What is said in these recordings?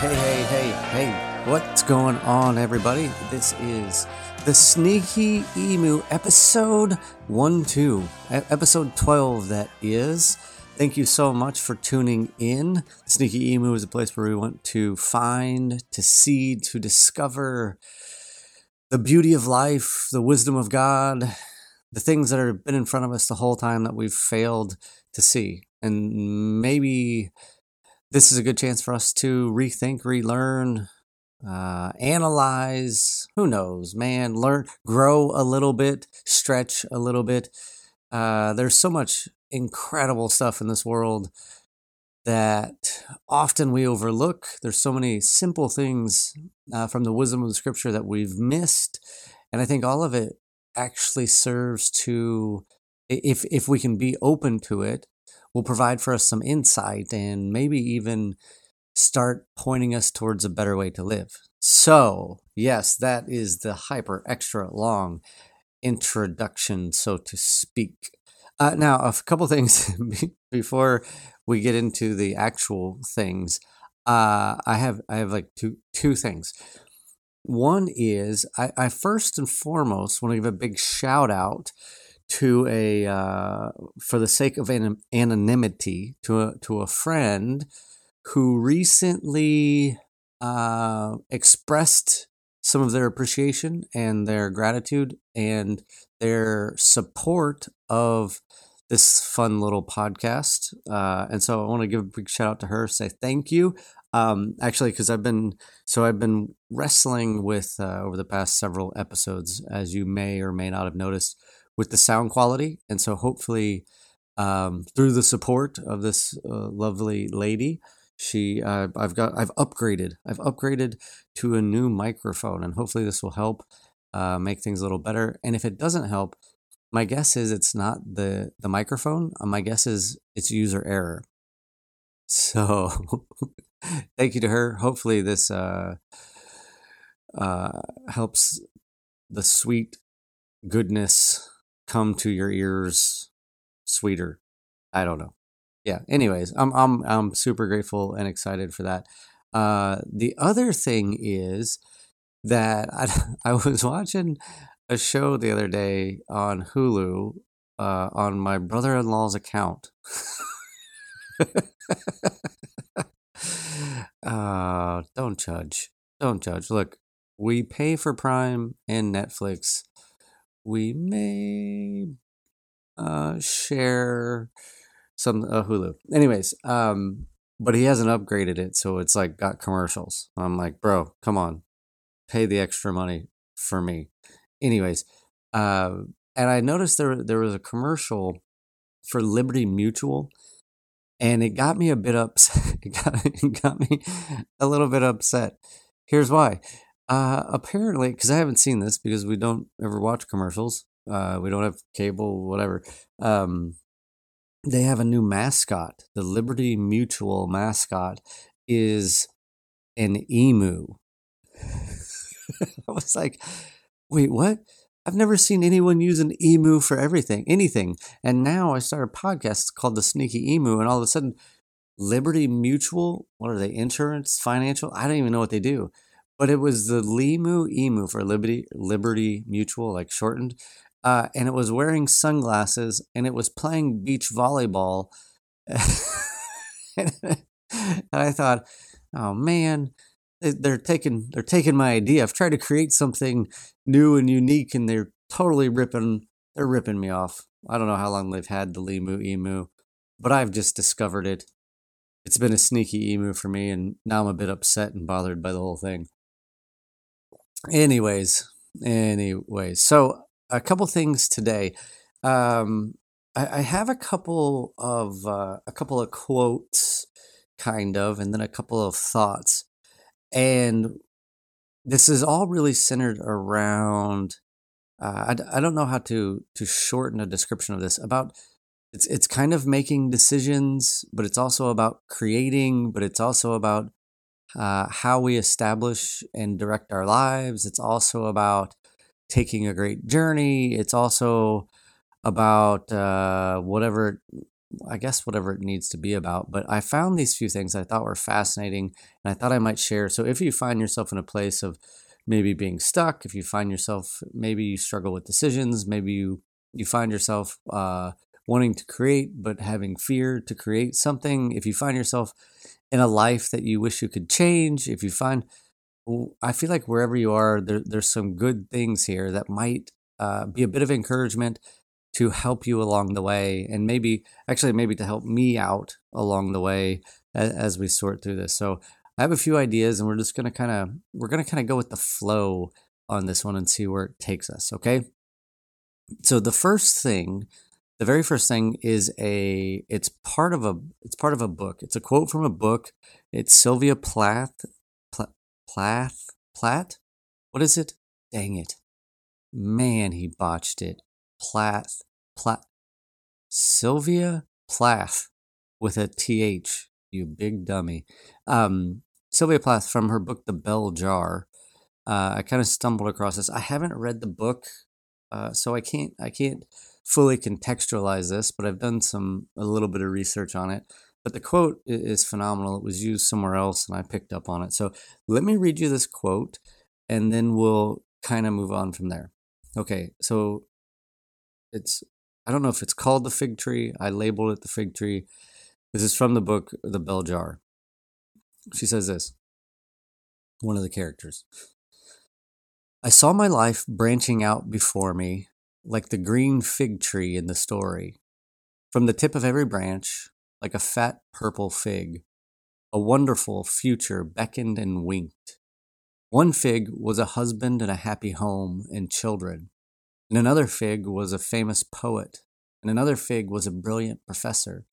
Hey, hey, hey, hey. What's going on, everybody? This is the Sneaky Emu episode 1 2, e- episode 12, that is. Thank you so much for tuning in. Sneaky Emu is a place where we want to find, to see, to discover the beauty of life, the wisdom of God, the things that have been in front of us the whole time that we've failed to see. And maybe this is a good chance for us to rethink, relearn, uh, analyze. Who knows, man? Learn, grow a little bit, stretch a little bit. Uh, there's so much incredible stuff in this world that often we overlook. There's so many simple things uh, from the wisdom of the scripture that we've missed, and I think all of it actually serves to, if if we can be open to it, will provide for us some insight and maybe even start pointing us towards a better way to live. So, yes, that is the hyper extra long introduction, so to speak. Uh, now, a couple things before we get into the actual things. Uh, I have I have like two two things. One is I, I first and foremost want to give a big shout out to a uh, for the sake of an, anonymity to a to a friend who recently uh, expressed some of their appreciation and their gratitude and their support of this fun little podcast. Uh, and so I want to give a big shout out to her, say thank you. Um, actually, because I've been so I've been wrestling with uh, over the past several episodes, as you may or may not have noticed, with the sound quality, and so hopefully um, through the support of this uh, lovely lady, she uh, I've got I've upgraded I've upgraded to a new microphone, and hopefully this will help uh, make things a little better. And if it doesn't help, my guess is it's not the the microphone. Uh, my guess is it's user error. So thank you to her. Hopefully this uh, uh, helps the sweet goodness come to your ears sweeter. I don't know. Yeah. Anyways, I'm I'm I'm super grateful and excited for that. Uh, the other thing is that I I was watching a show the other day on Hulu uh, on my brother-in-law's account. uh, don't judge. Don't judge. Look, we pay for Prime and Netflix. We may uh, share some uh, Hulu. Anyways, um, but he hasn't upgraded it, so it's like got commercials. I'm like, bro, come on, pay the extra money for me. Anyways, uh, and I noticed there there was a commercial for Liberty Mutual, and it got me a bit upset. It got, it got me a little bit upset. Here's why. Uh, apparently, because I haven't seen this because we don't ever watch commercials. Uh, we don't have cable, whatever. Um, they have a new mascot. The Liberty Mutual mascot is an emu. I was like, wait, what? I've never seen anyone use an emu for everything, anything. And now I started a podcast called The Sneaky Emu, and all of a sudden, Liberty Mutual, what are they? Insurance, financial? I don't even know what they do. But it was the Limu Emu for Liberty Liberty Mutual, like shortened. Uh, and it was wearing sunglasses and it was playing beach volleyball. and I thought, oh man, they- they're taking they're taking my idea. I've tried to create something new and unique, and they're totally ripping they're ripping me off. I don't know how long they've had the Limu Emu, but I've just discovered it. It's been a sneaky emu for me, and now I'm a bit upset and bothered by the whole thing. Anyways, anyways, so a couple things today. Um, I, I have a couple of uh, a couple of quotes, kind of, and then a couple of thoughts, and this is all really centered around. Uh, I don't know how to to shorten a description of this about. It's it's kind of making decisions, but it's also about creating, but it's also about uh, how we establish and direct our lives. It's also about taking a great journey. It's also about uh, whatever I guess whatever it needs to be about. But I found these few things I thought were fascinating and I thought I might share. So if you find yourself in a place of maybe being stuck, if you find yourself, maybe you struggle with decisions, maybe you, you find yourself uh, wanting to create but having fear to create something, if you find yourself in a life that you wish you could change, if you find, I feel like wherever you are, there, there's some good things here that might uh, be a bit of encouragement to help you along the way and maybe actually maybe to help me out along the way as, as we sort through this. So i have a few ideas and we're just to kind of we're to kind of go with the flow on this one and see where it takes us okay? So the first thing the very first thing is a it's part of a it's part of a book it's a quote from a book it's sylvia plath Pl- plath platt what is it dang it man he botched it Plath, Plath, Sylvia Plath with a TH, you big dummy. Um, Sylvia Plath from her book, The Bell Jar. Uh, I kind of stumbled across this. I haven't read the book, uh, so I can't I can't fully contextualize this, but I've done some a little bit of research on it. But the quote is phenomenal. It was used somewhere else, and I picked up on it. So let me read you this quote, and then we'll kind of move on from there. Okay, so it's I don't know if it's called the fig tree. I labeled it the fig tree. This is from the book The Bell Jar. She says this. One of the characters. I saw my life branching out before me like the green fig tree in the story. From the tip of every branch, like a fat purple fig, a wonderful future beckoned and winked. One fig was a husband and a happy home and children. And another fig was a famous poet. And another fig was a brilliant professor.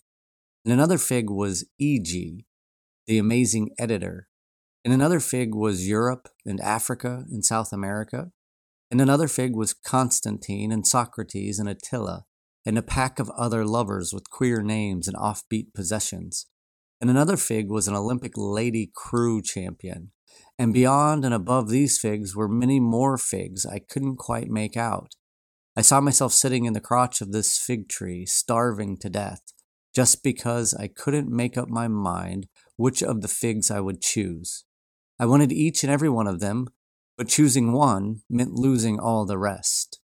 And another fig was Ee Gee, the amazing editor. And another fig was Europe and Africa and South America. And another fig was Constantine and Socrates and Attila and a pack of other lovers with queer names and offbeat possessions. And another fig was an Olympic lady crew champion. And beyond and above these figs were many more figs I couldn't quite make out. I saw myself sitting in the crotch of this fig tree, starving to death, just because I couldn't make up my mind which of the figs I would choose. I wanted each and every one of them, but choosing one meant losing all the rest.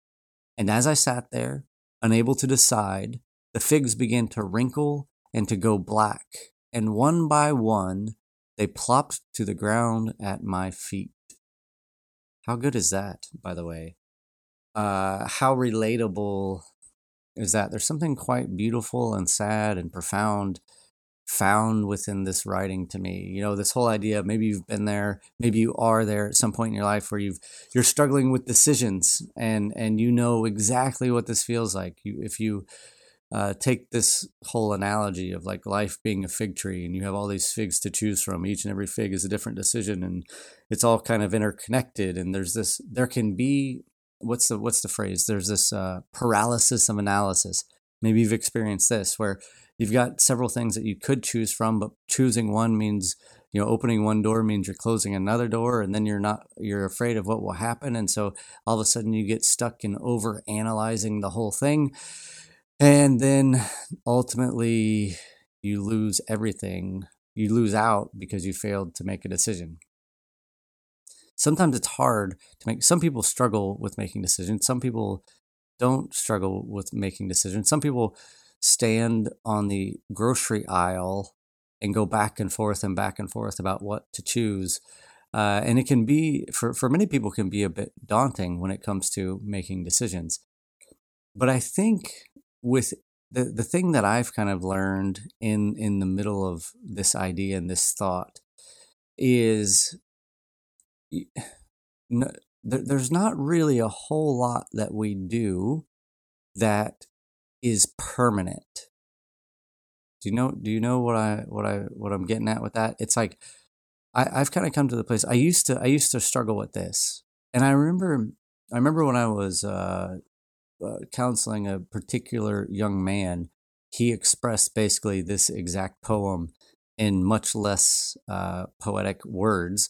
And as I sat there, unable to decide, the figs began to wrinkle and to go black, and one by one they plopped to the ground at my feet. How good is that, by the way? uh, how relatable is that? There's something quite beautiful and sad and profound found within this writing to me. You know, this whole idea, maybe you've been there, maybe you are there at some point in your life where you've you're struggling with decisions and and you know exactly what this feels like. You if you uh, take this whole analogy of like life being a fig tree and you have all these figs to choose from each and every fig is a different decision and it's all kind of interconnected and there's this there can be what's the what's the phrase? There's this uh, paralysis of analysis. Maybe you've experienced this where you've got several things that you could choose from, but choosing one means you know opening one door means you're closing another door, and then you're not you're afraid of what will happen, and so all of a sudden you get stuck in over analyzing the whole thing, and then ultimately you lose everything. You lose out because you failed to make a decision. Sometimes it's hard to make some people struggle with making decisions. Some people don't struggle with making decisions. Some people stand on the grocery aisle and go back and forth and back and forth about what to choose uh, and it can be for, for many people can be a bit daunting when it comes to making decisions. But i think with the, the thing that i've kind of learned in in the middle of this idea and this thought is no, there's not really a whole lot that we do that is permanent. Do you know? Do you know what I what I what I'm getting at with that? It's like I, I've kind of come to the place. I used to I used to struggle with this, and I remember I remember when I was uh, uh, counseling a particular young man. He expressed basically this exact poem in much less uh, poetic words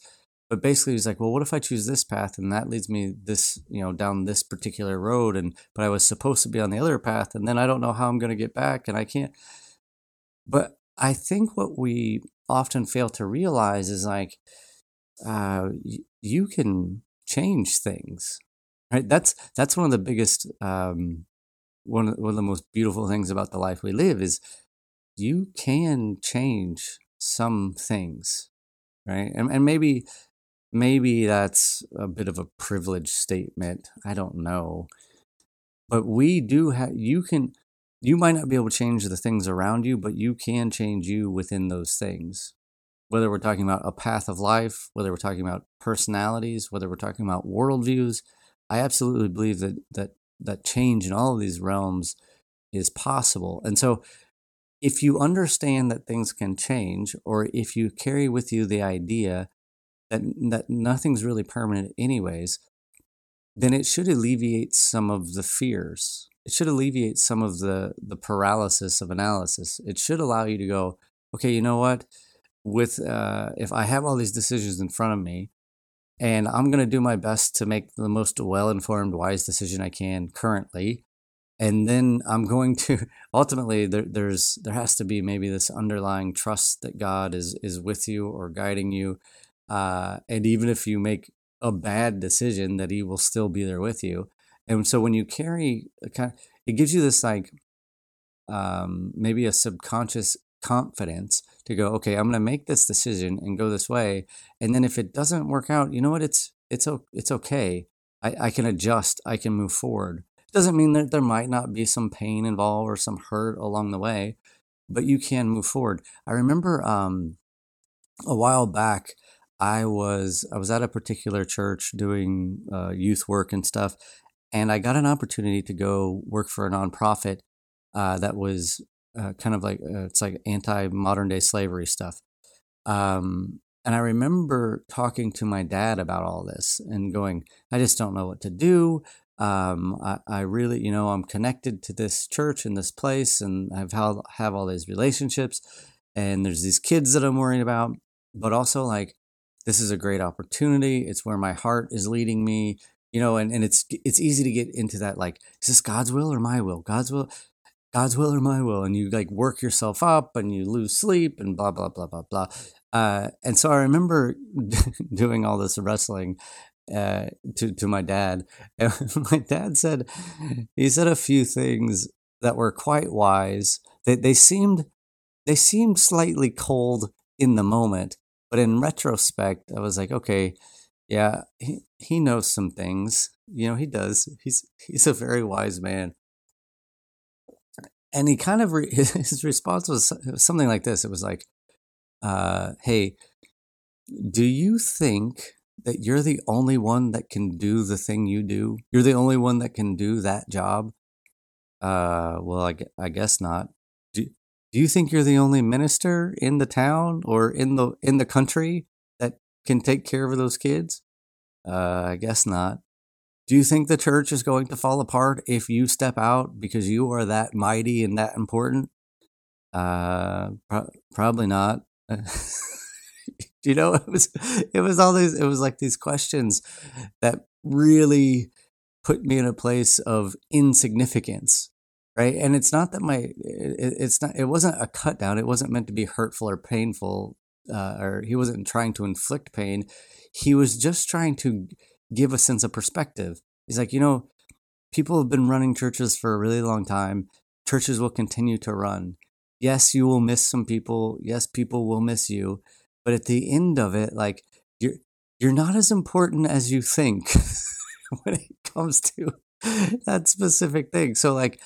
but basically he's like well what if i choose this path and that leads me this you know down this particular road and but i was supposed to be on the other path and then i don't know how i'm going to get back and i can't But I think what we often fail to realize is like uh, you can change things, right? That's that's one of the biggest um, one of, one of the most beautiful things about the life we live is you can change some things, right? And, and maybe maybe that's a bit of a privileged statement. I don't know, but we do have. You can. You might not be able to change the things around you, but you can change you within those things. Whether we're talking about a path of life, whether we're talking about personalities, whether we're talking about worldviews, I absolutely believe that that that change in all of these realms is possible. And so if you understand that things can change, or if you carry with you the idea that, that nothing's really permanent, anyways, then it should alleviate some of the fears. It should alleviate some of the, the paralysis of analysis. It should allow you to go, okay, you know what? With uh, if I have all these decisions in front of me, and I'm going to do my best to make the most well informed, wise decision I can currently. And then I'm going to ultimately there, there's there has to be maybe this underlying trust that God is is with you or guiding you, uh, and even if you make a bad decision, that He will still be there with you. And so when you carry, it gives you this like um, maybe a subconscious confidence to go, okay, I'm going to make this decision and go this way. And then if it doesn't work out, you know what? It's it's it's okay. I, I can adjust. I can move forward. It doesn't mean that there might not be some pain involved or some hurt along the way, but you can move forward. I remember um, a while back. I was I was at a particular church doing uh, youth work and stuff, and I got an opportunity to go work for a nonprofit uh, that was uh, kind of like uh, it's like anti modern day slavery stuff. Um, and I remember talking to my dad about all this and going, I just don't know what to do. Um, I, I really, you know, I'm connected to this church and this place, and I've have, have all these relationships, and there's these kids that I'm worrying about, but also like this is a great opportunity. It's where my heart is leading me, you know, and, and it's it's easy to get into that like, is this God's will or my will? God's will. God's will or my will, and you like work yourself up and you lose sleep and blah blah blah blah blah. Uh, and so I remember doing all this wrestling uh, to to my dad, and my dad said he said a few things that were quite wise. They they seemed they seemed slightly cold in the moment, but in retrospect, I was like, okay, yeah, he, he knows some things. You know, he does. He's he's a very wise man and he kind of re- his response was something like this. It was like, uh, "Hey, do you think that you're the only one that can do the thing you do? You're the only one that can do that job?" Uh, well, I, I guess not. Do, you think you're the only minister in the town or in the in the country that can take care of those kids? Uh, I guess not. Do you think the church is going to fall apart if you step out because you are that mighty and that important? Uh, pro- probably not. you know, it was it was all these it was like these questions that really put me in a place of insignificance right and it's not that my it, it's not it wasn't a cut down it wasn't meant to be hurtful or painful uh, or he wasn't trying to inflict pain he was just trying to give a sense of perspective. He's like, you know, people have been running churches for a really long time. Churches will continue to run. Yes, you will miss some people. Yes, people will miss you. But at the end of it, like you're you're not as important as you think when it comes to that specific thing. So like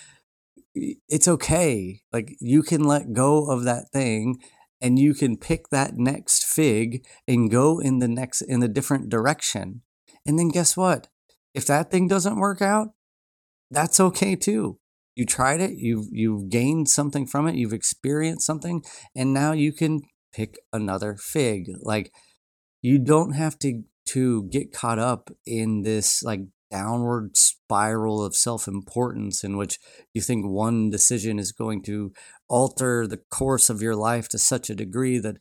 it's okay. Like you can let go of that thing and you can pick that next fig and go in the next in a different direction and then guess what? If that thing doesn't work out, that's okay too. You tried it, you've you've gained something from it, you've experienced something, and now you can pick another fig. Like you don't have to to get caught up in this like downward spiral of self-importance in which you think one decision is going to alter the course of your life to such a degree that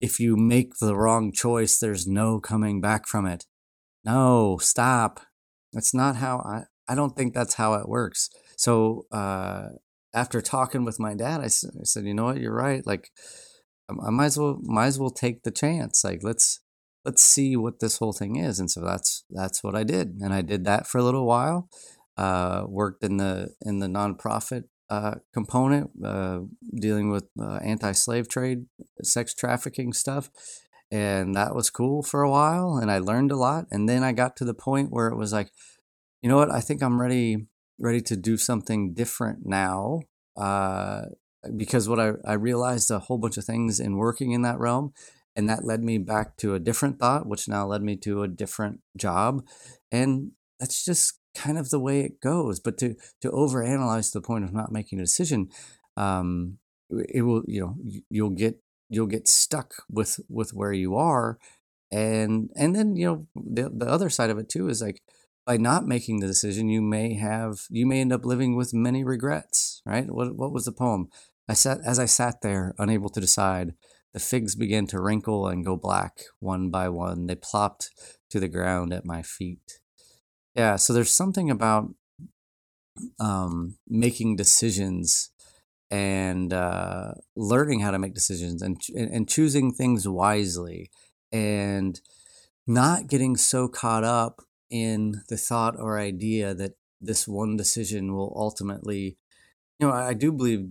if you make the wrong choice there's no coming back from it no, stop. That's not how I, I don't think that's how it works. So, uh, after talking with my dad, I, I said, you know what, you're right. Like, I might as well might as well take the chance. Like, let's let's see what this whole thing is. And so that's that's what I did, and I did that for a little while. Uh, worked in the in the nonprofit uh, component, uh, dealing with uh, anti-slave trade, sex trafficking stuff, and that was cool for a while. And I learned a lot. And then I got to the point where it was like, you know what? I think I'm ready ready to do something different now. Uh, because what I, I realized a whole bunch of things in working in that realm and that led me back to a different thought which now led me to a different job and that's just kind of the way it goes. But to to overanalyze to the point of not making a decision um it will you know you'll get you'll get stuck with with where you are and and then you know the, the other side of it too is like by not making the decision you may have you may end up living with many regrets right? What what was the poem? I sat as i sat there unable to decide the figs began to wrinkle and go black one by one. They plopped to the ground at my feet. Yeah so there's something about um making decisions and uh, learning how to make decisions and and choosing things wisely and not getting so caught up in the thought or idea that this one decision will ultimately you know I, do believe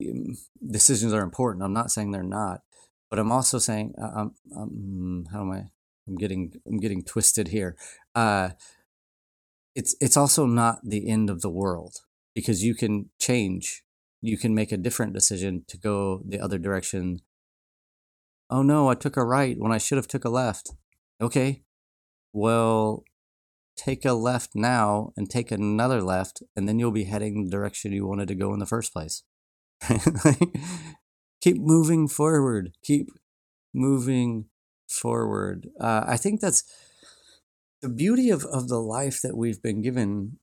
um, decisions are important. I'm not saying they're not but i'm also saying uh, um, um, how am i i'm getting i'm getting twisted here uh, it's it's also not the end of the world because you can change you can make a different decision to go the other direction. Oh no, I took a right when I should have took a left. Okay. Well, take a left now and take another left and then you'll be heading the direction you wanted to go in the first place. keep moving forward. Keep moving forward. Uh, I think that's the beauty of, of the life that we've been given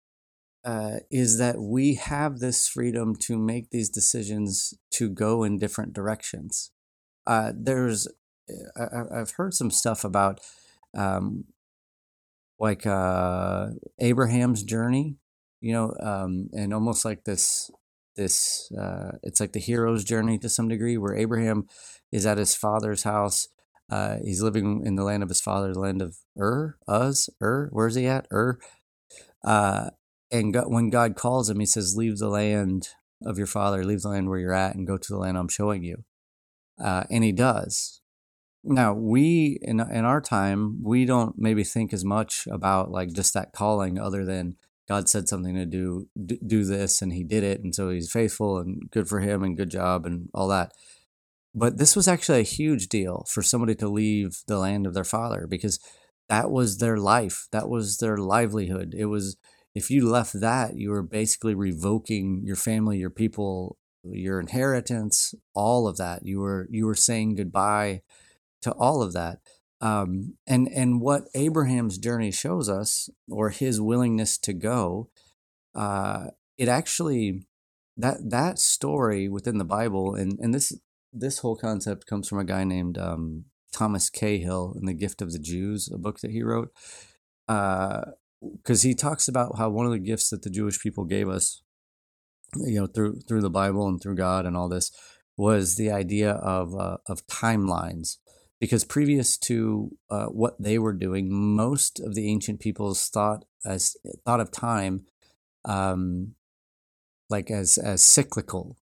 uh, is that we have this freedom to make these decisions to go in different directions. Uh, there's, uh, I, have heard some stuff about um, like uh, Abraham's journey, you know, um, and almost like this, this, uh, it's like the hero's journey to some degree, where Abraham is at his father's house. Uh, he's living in the land of his father, the land of Ur, Uz, Ur. Where's he at? Ur. Uh, and God, when God calls him, he says, Leave the land of your father, leave the land where you're at, and go to the land I'm showing you. Uh, and he does. Now, we, in, in our time, we don't maybe think as much about like just that calling other than God said something to do, do this, and he did it. And so he's faithful and good for him and good job and all that. But this was actually a huge deal for somebody to leave the land of their father because that was their life. That was their livelihood. It was, if you left that, you were basically revoking your family, your people, your inheritance, all of that. You were you were saying goodbye to all of that. Um, and and what Abraham's journey shows us, or his willingness to go, uh, it actually that that story within the Bible, and and this this whole concept comes from a guy named um, Thomas Cahill in the Gift of the Jews, a book that he wrote. Uh, because he talks about how one of the gifts that the Jewish people gave us, you know, through through the Bible and through God and all this, was the idea of uh, of timelines. Because previous to uh, what they were doing, most of the ancient peoples thought as thought of time, um, like as as cyclical,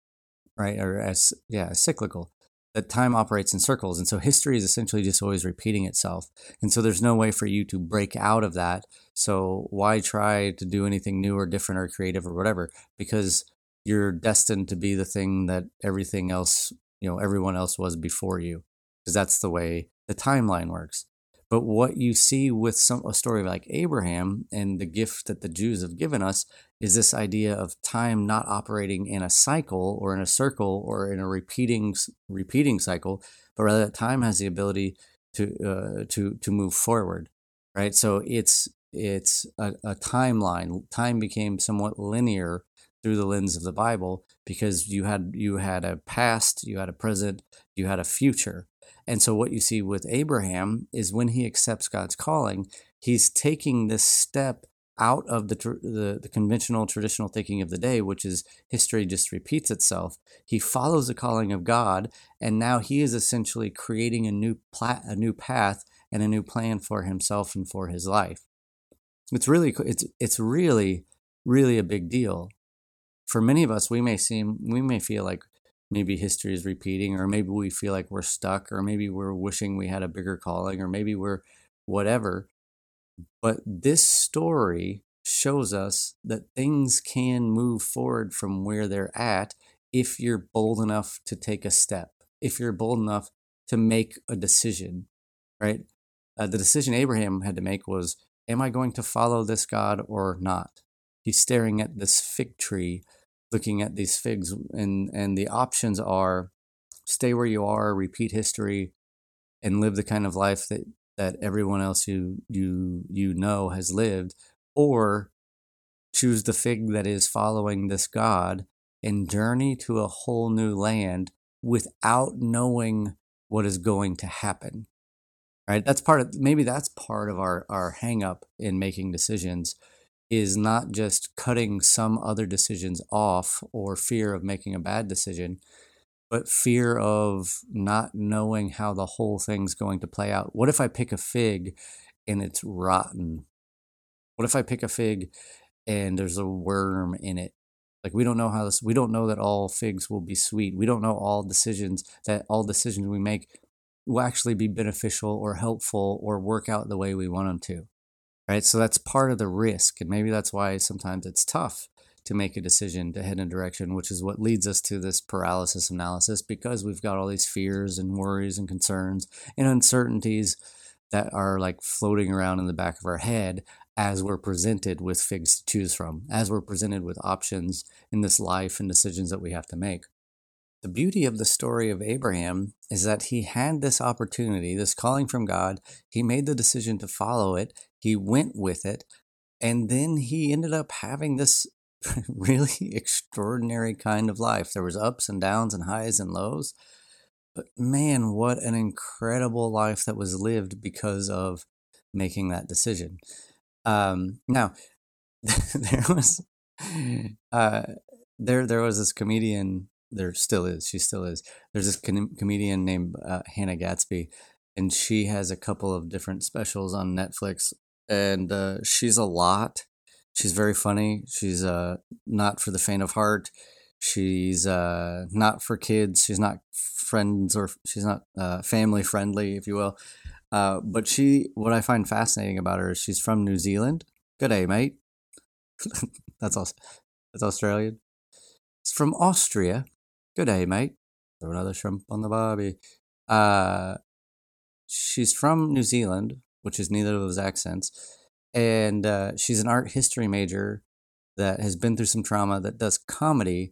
right, or as yeah, cyclical that time operates in circles. And so history is essentially just always repeating itself. And so there's no way for you to break out of that. So why try to do anything new or different or creative or whatever? Because you're destined to be the thing that everything else, you know, everyone else was before you. Because that's the way the timeline works. But what you see with some a story like Abraham and the gift that the Jews have given us is this idea of time not operating in a cycle or in a circle or in a repeating repeating cycle, but rather that time has the ability to uh, to to move forward, right? So it's it's a, a timeline. Time became somewhat linear through the lens of the Bible because you had you had a past, you had a present, you had a future. And so what you see with Abraham is when he accepts God's calling, he's taking this step out of the, the, the conventional traditional thinking of the day, which is history just repeats itself. He follows the calling of God, and now he is essentially creating a new plat, a new path and a new plan for himself and for his life. It's really it's it's really really a big deal. For many of us, we may seem we may feel like maybe history is repeating, or maybe we feel like we're stuck, or maybe we're wishing we had a bigger calling, or maybe we're whatever. But this story shows us that things can move forward from where they're at if you're bold enough to take a step, if you're bold enough to make a decision, right? Uh, the decision Abraham had to make was Am I going to follow this God or not? He's staring at this fig tree, looking at these figs, and, and the options are stay where you are, repeat history, and live the kind of life that that everyone else you you you know has lived or choose the fig that is following this god and journey to a whole new land without knowing what is going to happen right? That's part of maybe that's part of our our hang up in making decisions is not just cutting some other decisions off or fear of making a bad decision but fear of not knowing how the whole thing's going to play out. What if I pick a fig and it's rotten? What if I pick a fig and there's a worm in it? Like we don't know how this we don't know that all figs will be sweet. We don't know all decisions that all decisions we make will actually be beneficial or helpful or work out the way we want them to. Right? So that's part of the risk and maybe that's why sometimes it's tough to make a decision to head in a direction, which is what leads us to this paralysis analysis because we've got all these fears and worries and concerns and uncertainties that are like floating around in the back of our head as we're presented with figs to choose from, as we're presented with options in this life and decisions that we have to make. The beauty of the story of Abraham is that he had this opportunity, this calling from God. He made the decision to follow it, he went with it, and then he ended up having this really extraordinary kind of life. There was ups and downs and highs and lows. But man, what an incredible life that was lived because of making that decision. Um, now, there was uh, there there was this comedian. There still is. She still is. There's this com- comedian named uh, Hannah Gadsby, and she has a couple of different specials on Netflix. And uh, she's a lot She's very funny. She's uh, not for the faint of heart. She's uh, not for kids. She's not friends or she's not uh, family friendly, if you will. Uh, but she, what I find fascinating about her is she's from New Zealand. Good day, mate. that's all. That's Australian. It's from Austria. Good day, mate. Throw another shrimp on the barbie. Uh, she's from New Zealand, which is neither of those accents and uh, she's an art history major that has been through some trauma that does comedy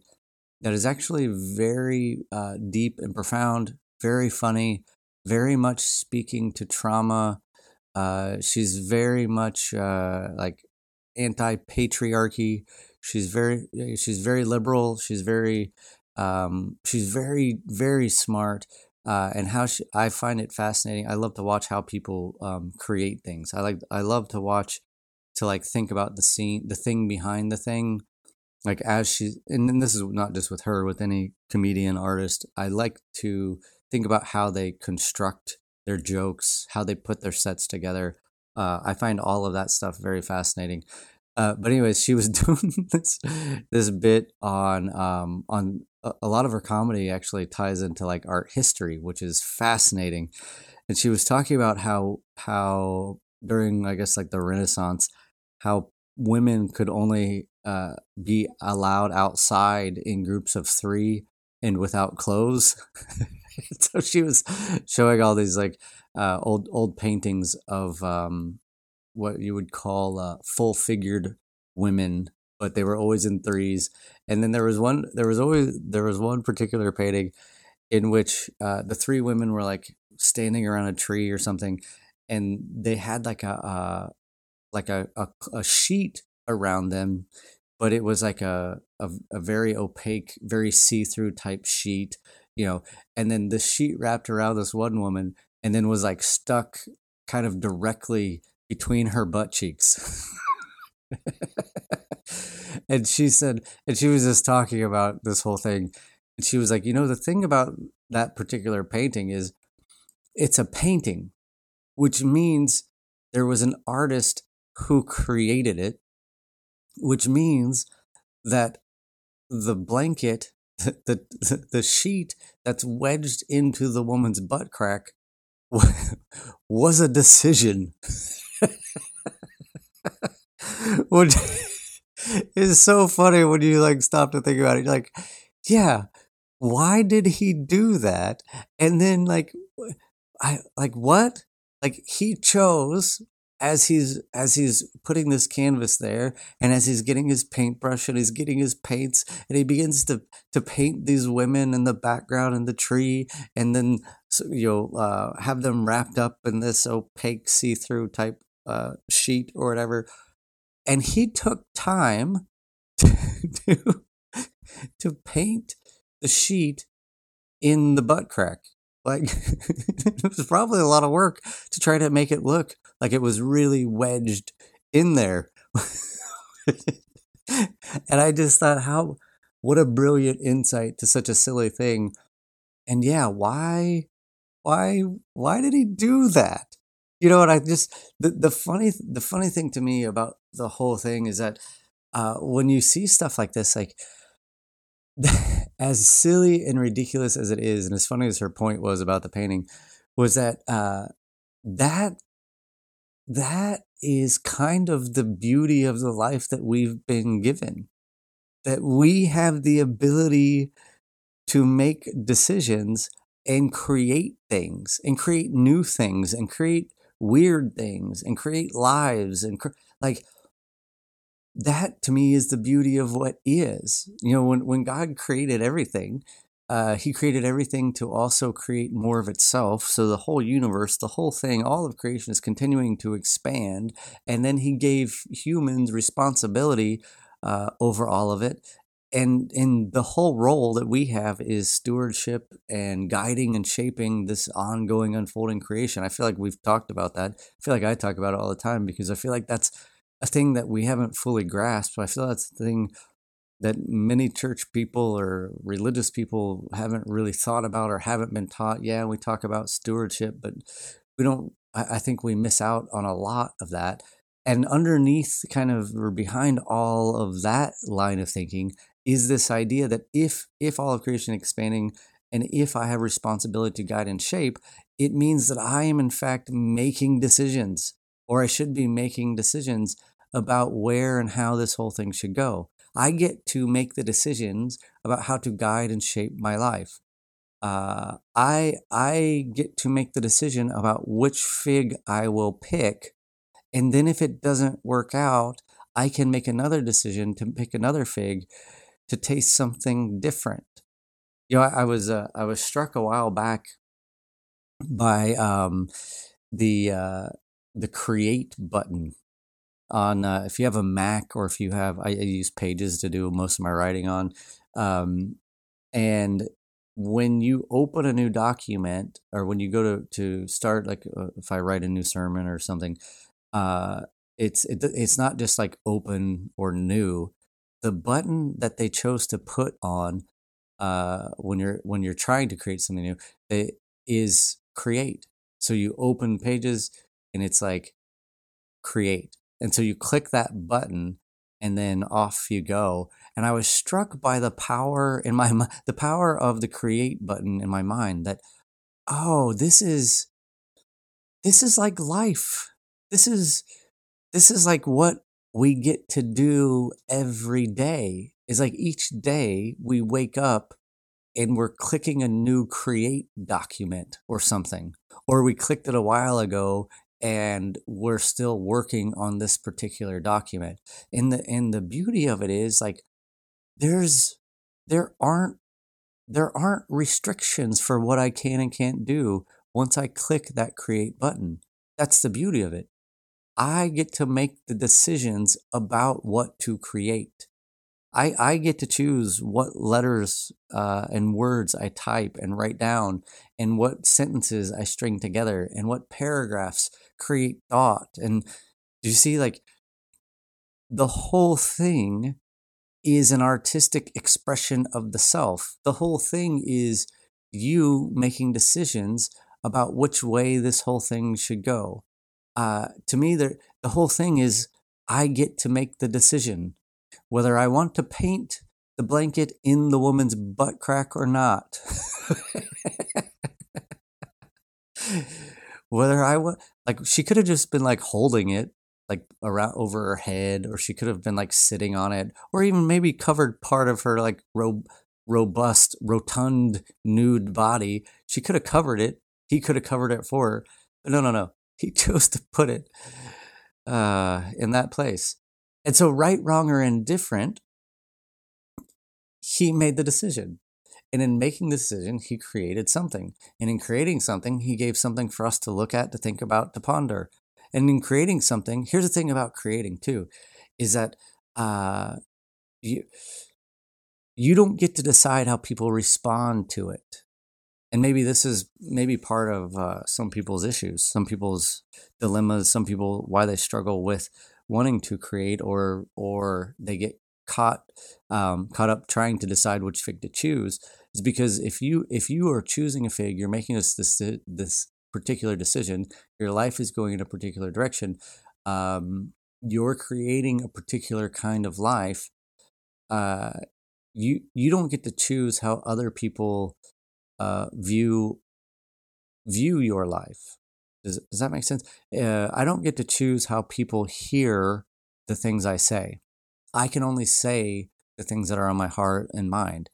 that is actually very uh, deep and profound, very funny, very much speaking to trauma. Uh, she's very much uh, like anti patriarchy. She's very she's very liberal. She's very um, she's very very smart uh, and how she, I find it fascinating. I love to watch how people um, create things. I like I love to watch to like think about the scene, the thing behind the thing. Like as she, and then this is not just with her, with any comedian artist. I like to think about how they construct their jokes, how they put their sets together. Uh, I find all of that stuff very fascinating. Uh, but anyways, she was doing this this bit on um, on a lot of her comedy actually ties into like art history, which is fascinating. And she was talking about how how during I guess like the Renaissance, how women could only uh, be allowed outside in groups of three and without clothes. so she was showing all these like uh, old old paintings of um, what you would call uh, full figured women but they were always in threes. And then there was one, there was always, there was one particular painting in which uh, the three women were like standing around a tree or something, and they had like a, uh, like a, a, a sheet around them, but it was like a, a, a very opaque, very see through type sheet, you know, and then the sheet wrapped around this one woman and then was like stuck kind of directly between her butt cheeks. and she said, and she was just talking about this whole thing. And she was like, you know, the thing about that particular painting is it's a painting, which means there was an artist who created it, which means that the blanket, the, the, the sheet that's wedged into the woman's butt crack was a decision. Which is so funny when you like stop to think about it. You're like, yeah, why did he do that? And then like I like what? Like he chose as he's as he's putting this canvas there and as he's getting his paintbrush and he's getting his paints and he begins to to paint these women in the background in the tree and then you know uh, have them wrapped up in this opaque see-through type uh, sheet or whatever and he took time to to paint the sheet in the butt crack like it was probably a lot of work to try to make it look like it was really wedged in there. and I just thought, how, what a brilliant insight to such a silly thing. And yeah, why, why, why did he do that? You know what? I just, the, the funny, the funny thing to me about the whole thing is that uh, when you see stuff like this, like, as silly and ridiculous as it is, and as funny as her point was about the painting, was that uh, that that is kind of the beauty of the life that we've been given. That we have the ability to make decisions and create things and create new things and create weird things and create lives and like that to me is the beauty of what is. You know, when, when God created everything, uh, he created everything to also create more of itself. So the whole universe, the whole thing, all of creation is continuing to expand. And then he gave humans responsibility uh, over all of it. And in the whole role that we have is stewardship and guiding and shaping this ongoing unfolding creation. I feel like we've talked about that. I feel like I talk about it all the time because I feel like that's a thing that we haven't fully grasped. I feel that's the thing that many church people or religious people haven't really thought about or haven't been taught. Yeah, we talk about stewardship, but we don't, I, think we miss out on a lot of that. And underneath, kind of, or behind all of that line of thinking, is this idea that if if all of creation expanding and if I have responsibility to guide and shape, it means that I am in fact making decisions, or I should be making decisions about where and how this whole thing should go. I get to make the decisions about how to guide and shape my life. Uh, I I get to make the decision about which fig I will pick, and then if it doesn't work out, I can make another decision to pick another fig to taste something different. You know, I, I was uh, I was struck a while back by um, the uh, the create button on uh, if you have a Mac or if you have I, I, use Pages to do most of my writing on, um, and when you open a new document or when you go to to start like uh, if I write a new sermon or something, uh, it's it, it's not just like open or new. The button that they chose to put on uh, when you're when you're trying to create something new it is create. So you open Pages and it's like create and so you click that button and then off you go. And I was struck by the power in my the power of the create button in my mind that oh, this is this is like life. This is this is like what we get to do every day. Is like each day we wake up and we're clicking a new create document or something. Or we clicked it a while ago and we're still working on this particular document. And the and the beauty of it is like there's there aren't there aren't restrictions for what I can and can't do once I click that create button. That's the beauty of it. I get to make the decisions about what to create. I, I get to choose what letters uh, and words I type and write down, and what sentences I string together, and what paragraphs create thought. And do you see, like, the whole thing is an artistic expression of the self. The whole thing is you making decisions about which way this whole thing should go. Uh, to me, the, whole thing is I get to make the decision whether I want to paint the blanket in the woman's butt crack or not. whether I want, like, she could have just been like holding it like around over her head, or she could have been like sitting on it, or even maybe covered part of her like ro- robust, rotund, nude body. She could have covered it. He could have covered it for her. But no, no, no. He chose to put it uh, in that place. And so, right, wrong, or indifferent, he made the decision. And in making the decision, he created something. And in creating something, he gave something for us to look at, to think about, to ponder. And in creating something, here's the thing about creating too, is that uh, you you don't get to decide how people respond to it. And maybe this is maybe part of uh, some people's issues, some people's dilemmas, some people why they struggle with wanting to create, or or they get caught um, caught up trying to decide which fig to choose is because if you if you are choosing a fig, you're making this this this particular decision, your life is going in a particular direction, um, you're creating a particular kind of life. Uh, you you don't get to choose how other people uh, view view your life. Does does that make sense? Uh, I don't get to choose how people hear the things I say. I can only say the things that are on my heart and mind.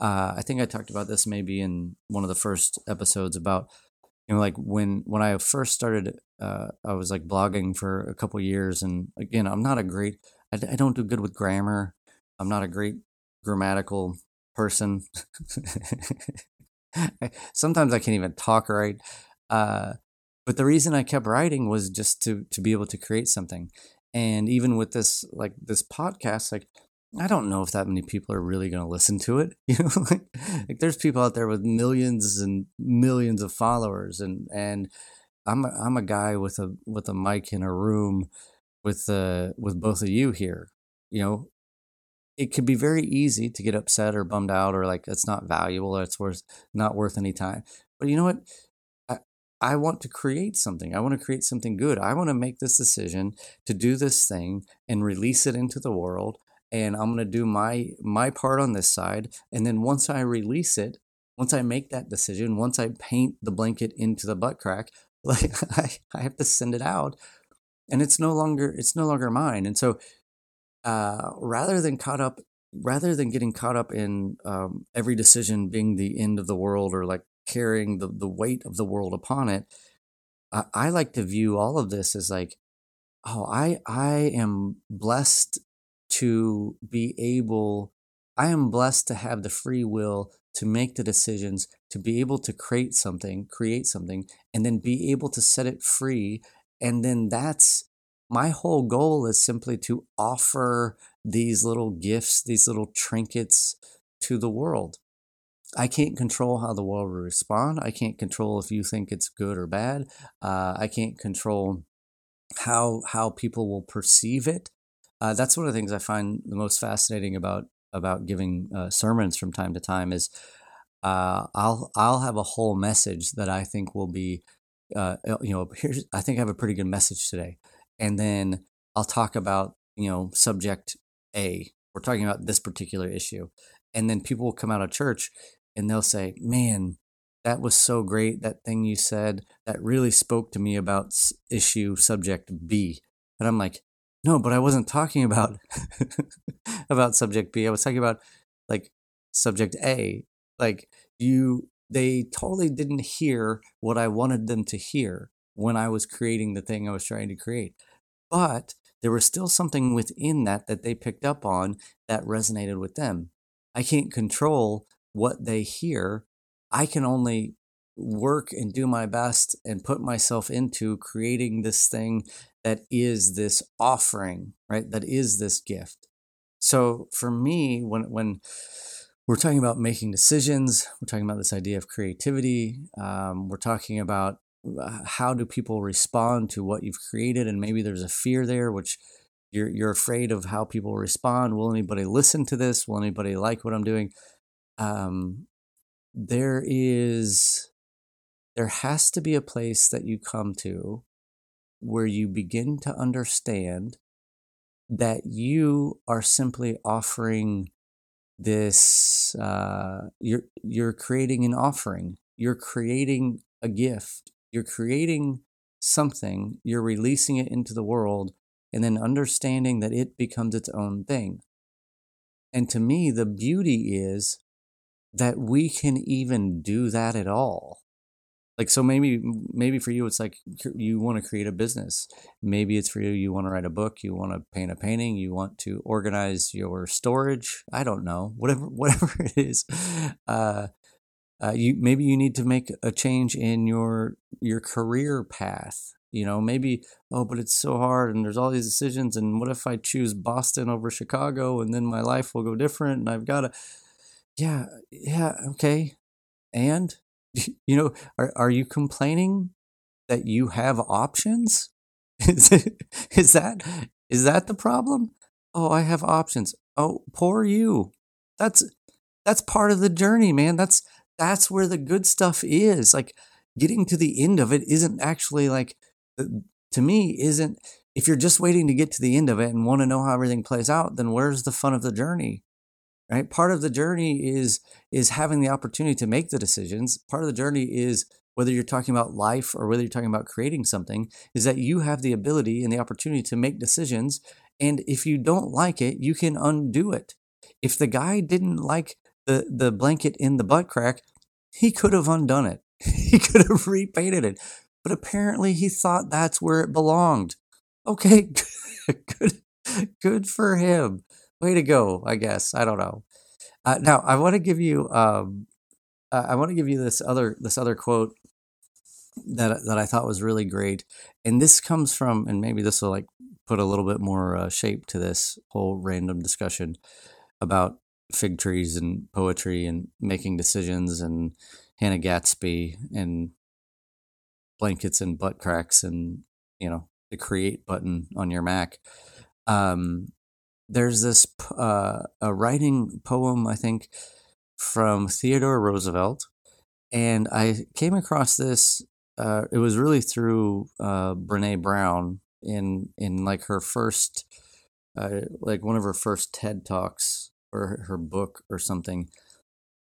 Uh, I think I talked about this maybe in one of the first episodes about you know like when when i first started uh, i was like blogging for a couple years and again i'm not a great I, I don't do good with grammar i'm not a great grammatical person sometimes i can't even talk right uh, but the reason i kept writing was just to to be able to create something and even with this like this podcast like I don't know if that many people are really going to listen to it. You know, like, like, there's people out there with millions and millions of followers, and and I'm a, I'm a guy with a with a mic in a room with uh with both of you here. You know, it could be very easy to get upset or bummed out or like it's not valuable or it's worth not worth any time. But you know what? I, I want to create something. I want to create something good. I want to make this decision to do this thing and release it into the world and I'm going to do my my part on this side and then once I release it once I make that decision once I paint the blanket into the butt crack like I, I have to send it out and it's no longer it's no longer mine and so uh, rather than caught up rather than getting caught up in um, every decision being the end of the world or like carrying the, the weight of the world upon it I, I like to view all of this as like oh i i am blessed to be able, I am blessed to have the free will to make the decisions, to be able to create something, create something, and then be able to set it free. And then that's my whole goal is simply to offer these little gifts, these little trinkets to the world. I can't control how the world will respond. I can't control if you think it's good or bad. Uh, I can't control how how people will perceive it uh, that's one of the things I find the most fascinating about about giving uh, sermons from time to time is uh, I'll I'll have a whole message that I think will be uh, you know here's I think I have a pretty good message today, and then I'll talk about you know subject A. We're talking about this particular issue, and then people will come out of church and they'll say, "Man, that was so great. That thing you said that really spoke to me about issue subject B." And I'm like, no, but I wasn't talking about about subject B. I was talking about like subject A. Like you they totally didn't hear what I wanted them to hear when I was creating the thing I was trying to create. But there was still something within that that they picked up on that resonated with them. I can't control what they hear. I can only work and do my best and put myself into creating this thing that is this offering, right? That is this gift. So for me, when when we're talking about making decisions, we're talking about this idea of creativity. Um, we're talking about how do people respond to what you've created, and maybe there's a fear there, which you're you're afraid of how people respond. Will anybody listen to this? Will anybody like what I'm doing? Um, there is there has to be a place that you come to where you begin to understand that you are simply offering this uh, you're you're creating an offering you're creating a gift you're creating something you're releasing it into the world and then understanding that it becomes its own thing. And to me the beauty is that we can even do that at all. Like so maybe maybe for you it's like you want to create a business. Maybe it's for you you want to write a book you want to paint a painting you want to organize your storage i don't know whatever whatever it is. Uh, uh, you maybe you need to make a change in your your career path you know maybe oh but it's so hard and there's all these decisions and what if i choose boston over chicago and then my life will go different and i've got to yeah yeah okay and you know, are, are you complaining that you have options? is, it, is that is that the problem? Oh, I have options. Oh, poor you. That's that's part of the journey, man. That's that's where the good stuff is. Like getting to the end of it isn't actually like to me isn't if you're just waiting to get to the end of it and want to know how everything plays out, then where's the fun of the journey? right part of the journey is is having the opportunity to make the decisions part of the journey is whether you're talking about life or whether you're talking about creating something is that you have the ability and the opportunity to make decisions and if you don't like it you can undo it if the guy didn't like the the blanket in the butt crack he could have undone it. He could have repainted it. But apparently he thought that's where it belonged. Okay good good for him. Way to go, I guess. I don't know. Uh, now I want to give you um, uh, I want to give you this other this other quote that that I thought was really great, and this comes from and maybe this will like put a little bit more uh, shape to this whole random discussion about fig trees and poetry and making decisions and Hannah Gadsby and blankets and butt cracks and you know the create button on your Mac. Um, there's this uh, a writing poem I think from Theodore Roosevelt, and I came across this. Uh, it was really through uh, Brene Brown in in like her first, uh, like one of her first TED talks or her book or something.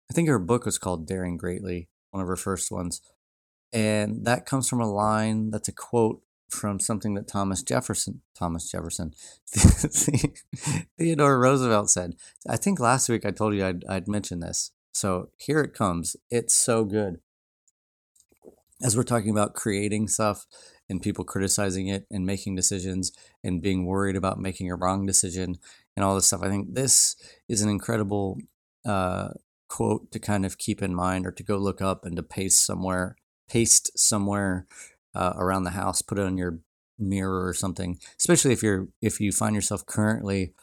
I think her book was called Daring Greatly, one of her first ones, and that comes from a line that's a quote from something that Thomas Jefferson, Thomas Jefferson, Theodore Roosevelt said. I think last week I told you I'd, I'd mention this. So here it comes. It's so good. As we're talking about creating stuff and people criticizing it and making decisions and being worried about making a wrong decision and all this stuff, I think this is an incredible uh, quote to kind of keep in mind or to go look up and to paste somewhere, paste somewhere uh, around the house, put it on your mirror or something. Especially if you're if you find yourself currently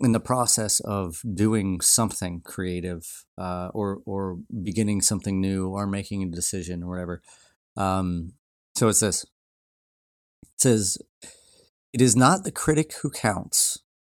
in the process of doing something creative uh, or or beginning something new or making a decision or whatever. Um, so it's this. It says, "It is not the critic who counts,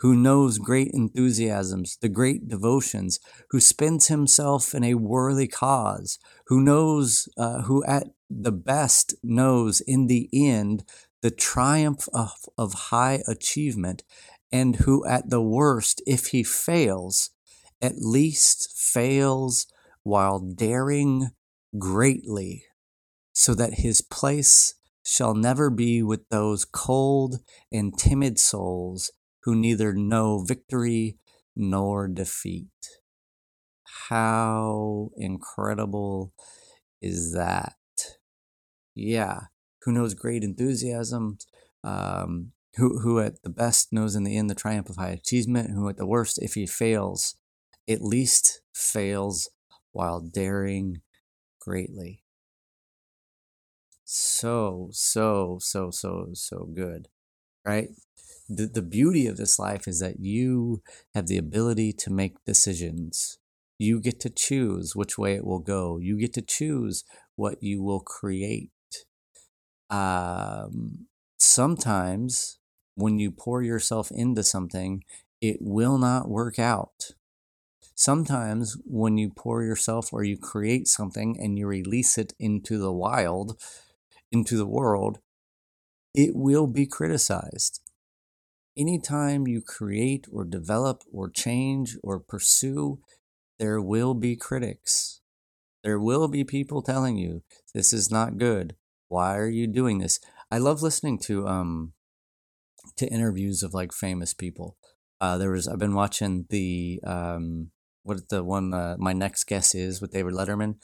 who knows great enthusiasms, the great devotions, who spends himself in a worthy cause, who knows, uh, who at the best knows in the end the triumph of, of high achievement, and who at the worst, if he fails, at least fails while daring greatly, so that his place shall never be with those cold and timid souls who neither know victory nor defeat. How incredible is that? Yeah, who knows great enthusiasm, um, who, who at the best knows in the end the triumph of high achievement, who at the worst, if he fails, at least fails while daring greatly. So, so, so, so, so good, right? The, the beauty of this life is that you have the ability to make decisions. You get to choose which way it will go. You get to choose what you will create. Um, sometimes when you pour yourself into something, it will not work out. Sometimes when you pour yourself or you create something and you release it into the wild, into the world, it will be criticized. Anytime you create or develop or change or pursue, there will be critics. There will be people telling you this is not good. Why are you doing this? I love listening to um to interviews of like famous people. Uh, there was I've been watching the um, what the one uh, My Next Guest is with David Letterman,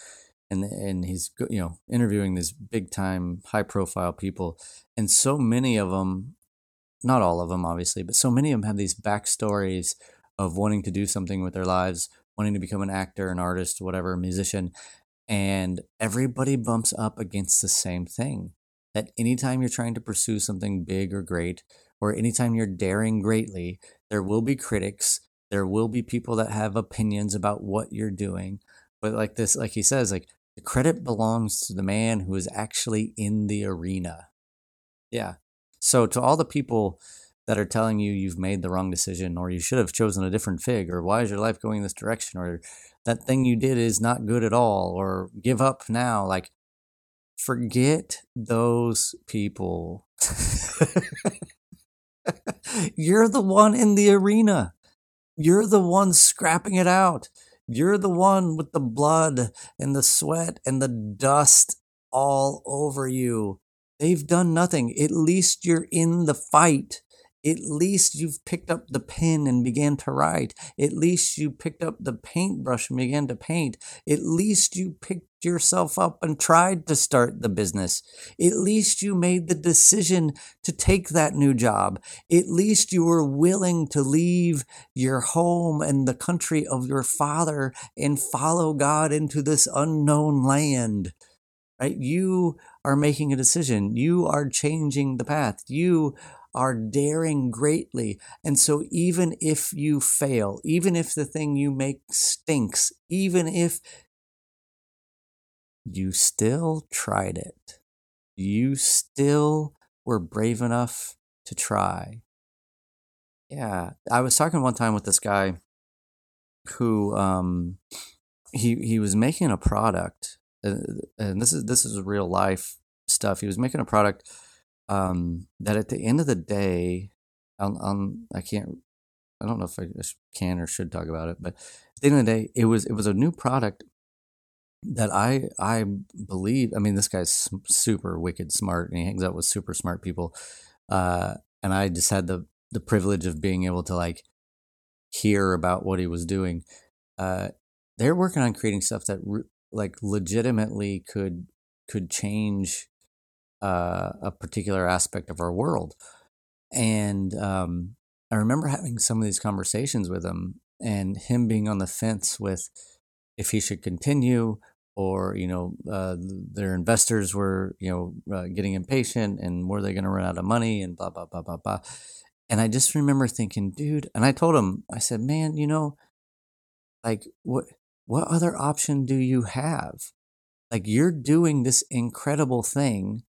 and and he's you know interviewing these big time high profile people, and so many of them, not all of them obviously, but so many of them have these backstories of wanting to do something with their lives, wanting to become an actor, an artist, whatever, a musician, and everybody bumps up against the same thing. That anytime you're trying to pursue something big or great, or anytime you're daring greatly, there will be critics. There will be people that have opinions about what you're doing. But like this, like he says, like the credit belongs to the man who is actually in the arena. Yeah. So to all the people that are telling you you've made the wrong decision or you should have chosen a different fig or why is your life going this direction or that thing you did is not good at all or give up now like forget those people You're the one in the arena. You're the one scrapping it out. You're the one with the blood and the sweat and the dust all over you. They've done nothing. At least you're in the fight. At least you've picked up the pen and began to write. At least you picked up the paintbrush and began to paint. At least you picked yourself up and tried to start the business. At least you made the decision to take that new job. At least you were willing to leave your home and the country of your father and follow God into this unknown land. Right? You are making a decision. You are changing the path. You are daring greatly. And so, even if you fail, even if the thing you make stinks, even if you still tried it, you still were brave enough to try. Yeah, I was talking one time with this guy who um he he was making a product and this is this is real life stuff. He was making a product um, that at the end of the day, on, on I can't, I don't know if I can or should talk about it, but at the end of the day, it was it was a new product that I I believe. I mean, this guy's super wicked smart, and he hangs out with super smart people. Uh, and I just had the the privilege of being able to like hear about what he was doing. Uh, they're working on creating stuff that like legitimately could could change uh, a particular aspect of our world. And um, I remember having some of these conversations with him and him being on the fence with if he should continue or, you know, uh, their investors were, you know, uh, getting impatient and were they going to run out of money and blah, blah, blah, blah, blah. And I just remember thinking, dude, and I told him, I said, man, you know, like what, what other option do you have? Like you're doing this incredible thing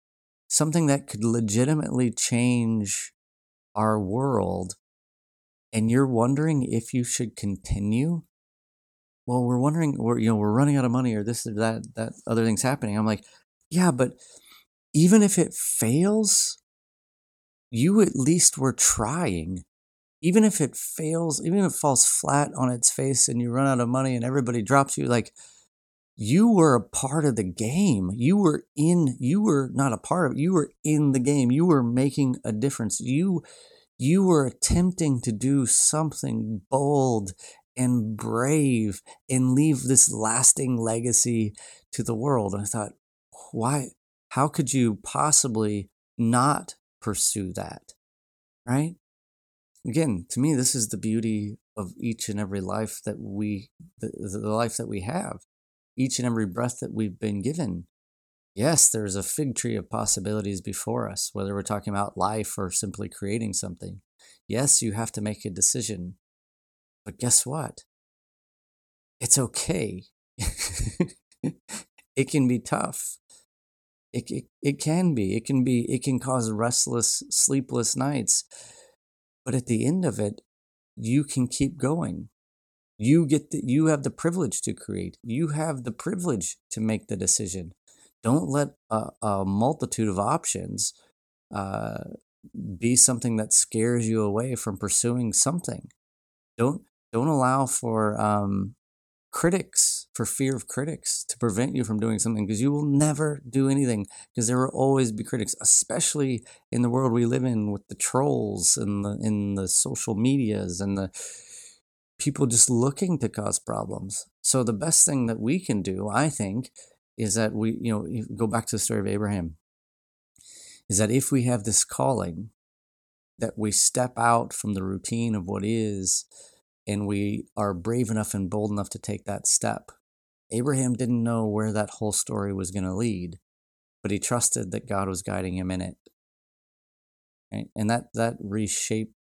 something that could legitimately change our world and you're wondering if you should continue? Well we're wondering we're you know we're running out of money or this or that that other thing's happening. I'm like yeah but even if it fails you at least were trying even if it fails even if it falls flat on its face and you run out of money and everybody drops you like you were a part of the game. You were in, you were not a part of it, you were in the game. You were making a difference. You you were attempting to do something bold and brave and leave this lasting legacy to the world. And I thought, why how could you possibly not pursue that? right? Again, to me, this is the beauty of each and every life that we, the, the life that we have, each and every breath that we've been given. Yes, there's a fig tree of possibilities before us, whether we're talking about life or simply creating something. Yes, you have to make a decision. But guess what? It's okay. it can be tough. It, it, it can be. It can be. It can cause restless, sleepless nights. But at the end of it, you can keep going. You get the, you have the privilege to create. You have the privilege to make the decision. Don't let a, a multitude of options uh, be something that scares you away from pursuing something. Don't don't allow for um, critics, for fear of critics, to prevent you from doing something because you will never do anything because there will always be critics, especially in the world we live in with the trolls and the in the social medias and the people just looking to cause problems. So the best thing that we can do, I think, is that we, you know, go back to the story of Abraham. Is that if we have this calling, that we step out from the routine of what is and we are brave enough and bold enough to take that step. Abraham didn't know where that whole story was going to lead, but he trusted that God was guiding him in it. Right? And that that reshaped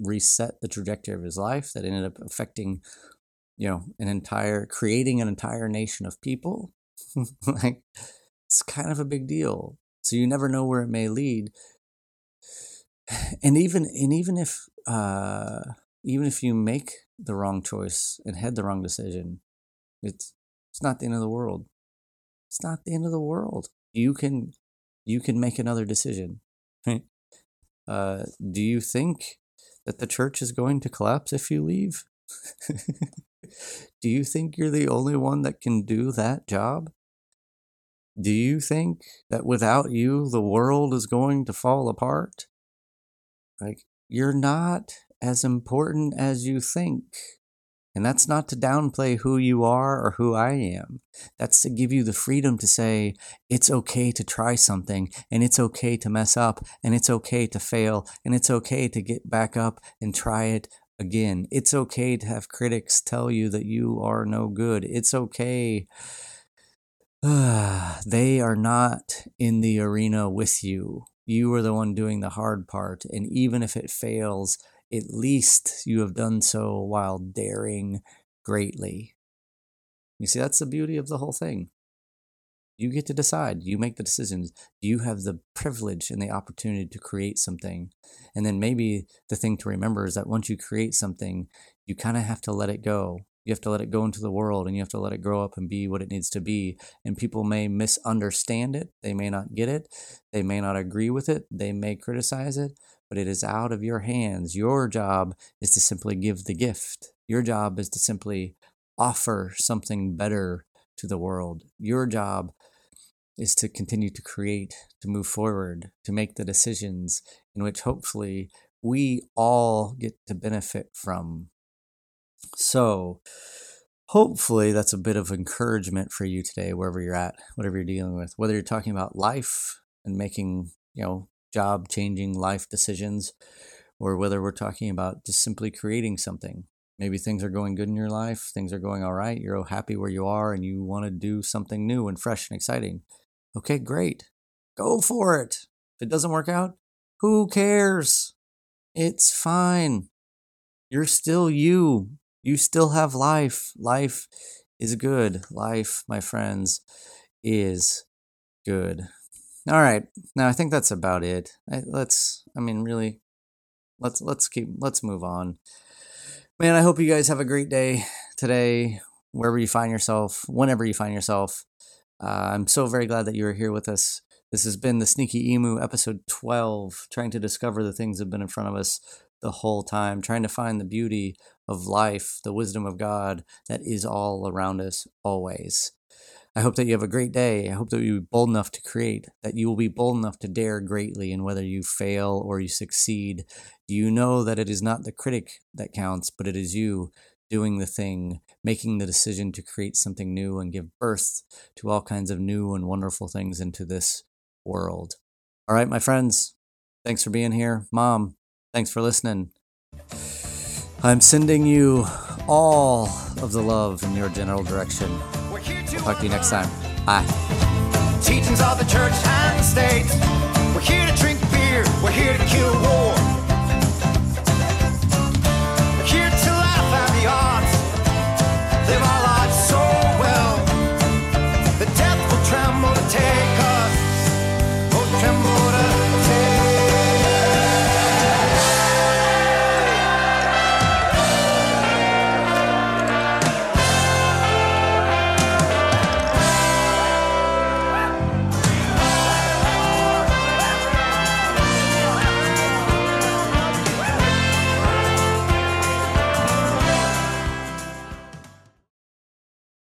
reset the trajectory of his life that ended up affecting you know an entire creating an entire nation of people like it's kind of a big deal so you never know where it may lead and even and even if uh even if you make the wrong choice and had the wrong decision, it's it's not the end of the world. It's not the end of the world. You can you can make another decision. Uh, do you think that the church is going to collapse if you leave? do you think you're the only one that can do that job? Do you think that without you, the world is going to fall apart? Like, you're not as important as you think. And that's not to downplay who you are or who I am. That's to give you the freedom to say, it's okay to try something, and it's okay to mess up, and it's okay to fail, and it's okay to get back up and try it again. It's okay to have critics tell you that you are no good. It's okay. they are not in the arena with you. You are the one doing the hard part. And even if it fails, at least you have done so while daring greatly. You see, that's the beauty of the whole thing. You get to decide. You make the decisions. You have the privilege and the opportunity to create something. And then maybe the thing to remember is that once you create something, you kind of have to let it go. You have to let it go into the world and you have to let it grow up and be what it needs to be. And people may misunderstand it. They may not get it. They may not agree with it. They may criticize it but it is out of your hands. Your job is to simply give the gift. Your job is to simply offer something better to the world. Your job is to continue to create, to move forward, to make the decisions in which hopefully we all get to benefit from. So, hopefully, that's a bit of encouragement for you today, wherever you're at, whatever you're dealing with, whether you're talking about life and making, you know, job changing life decisions, or whether we're talking about just simply creating something. Maybe things are going good in your life, things are going all right, you're happy where you are, and you want to do something new and fresh and exciting. Okay, great. Go for it. If it doesn't work out, who cares? It's fine. You're still you. You still have life. Life is good. Life, my friends, is good. All right. Now I think that's about it. I, let's. I mean, really, let's let's keep let's move on. Man, I hope you guys have a great day today, wherever you find yourself, whenever you find yourself. Uh, I'm so very glad that you are here with us. This has been the Sneaky Emu episode 12, trying to discover the things that have been in front of us the whole time, trying to find the beauty of life, the wisdom of God that is all around us always. I hope that you have a great day. I hope that you're bold enough to create, that you will be bold enough to dare greatly. And whether you fail or you succeed, you know that it is not the critic that counts, but it is you doing the thing, making the decision to create something new and give birth to all kinds of new and wonderful things into this world. All right, my friends, thanks for being here. Mom, Thanks for listening. I'm sending you all of the love in your general direction. I'll talk to you next time. Bye. Teachings of the church and the state. We're here to drink beer. We're here to kill.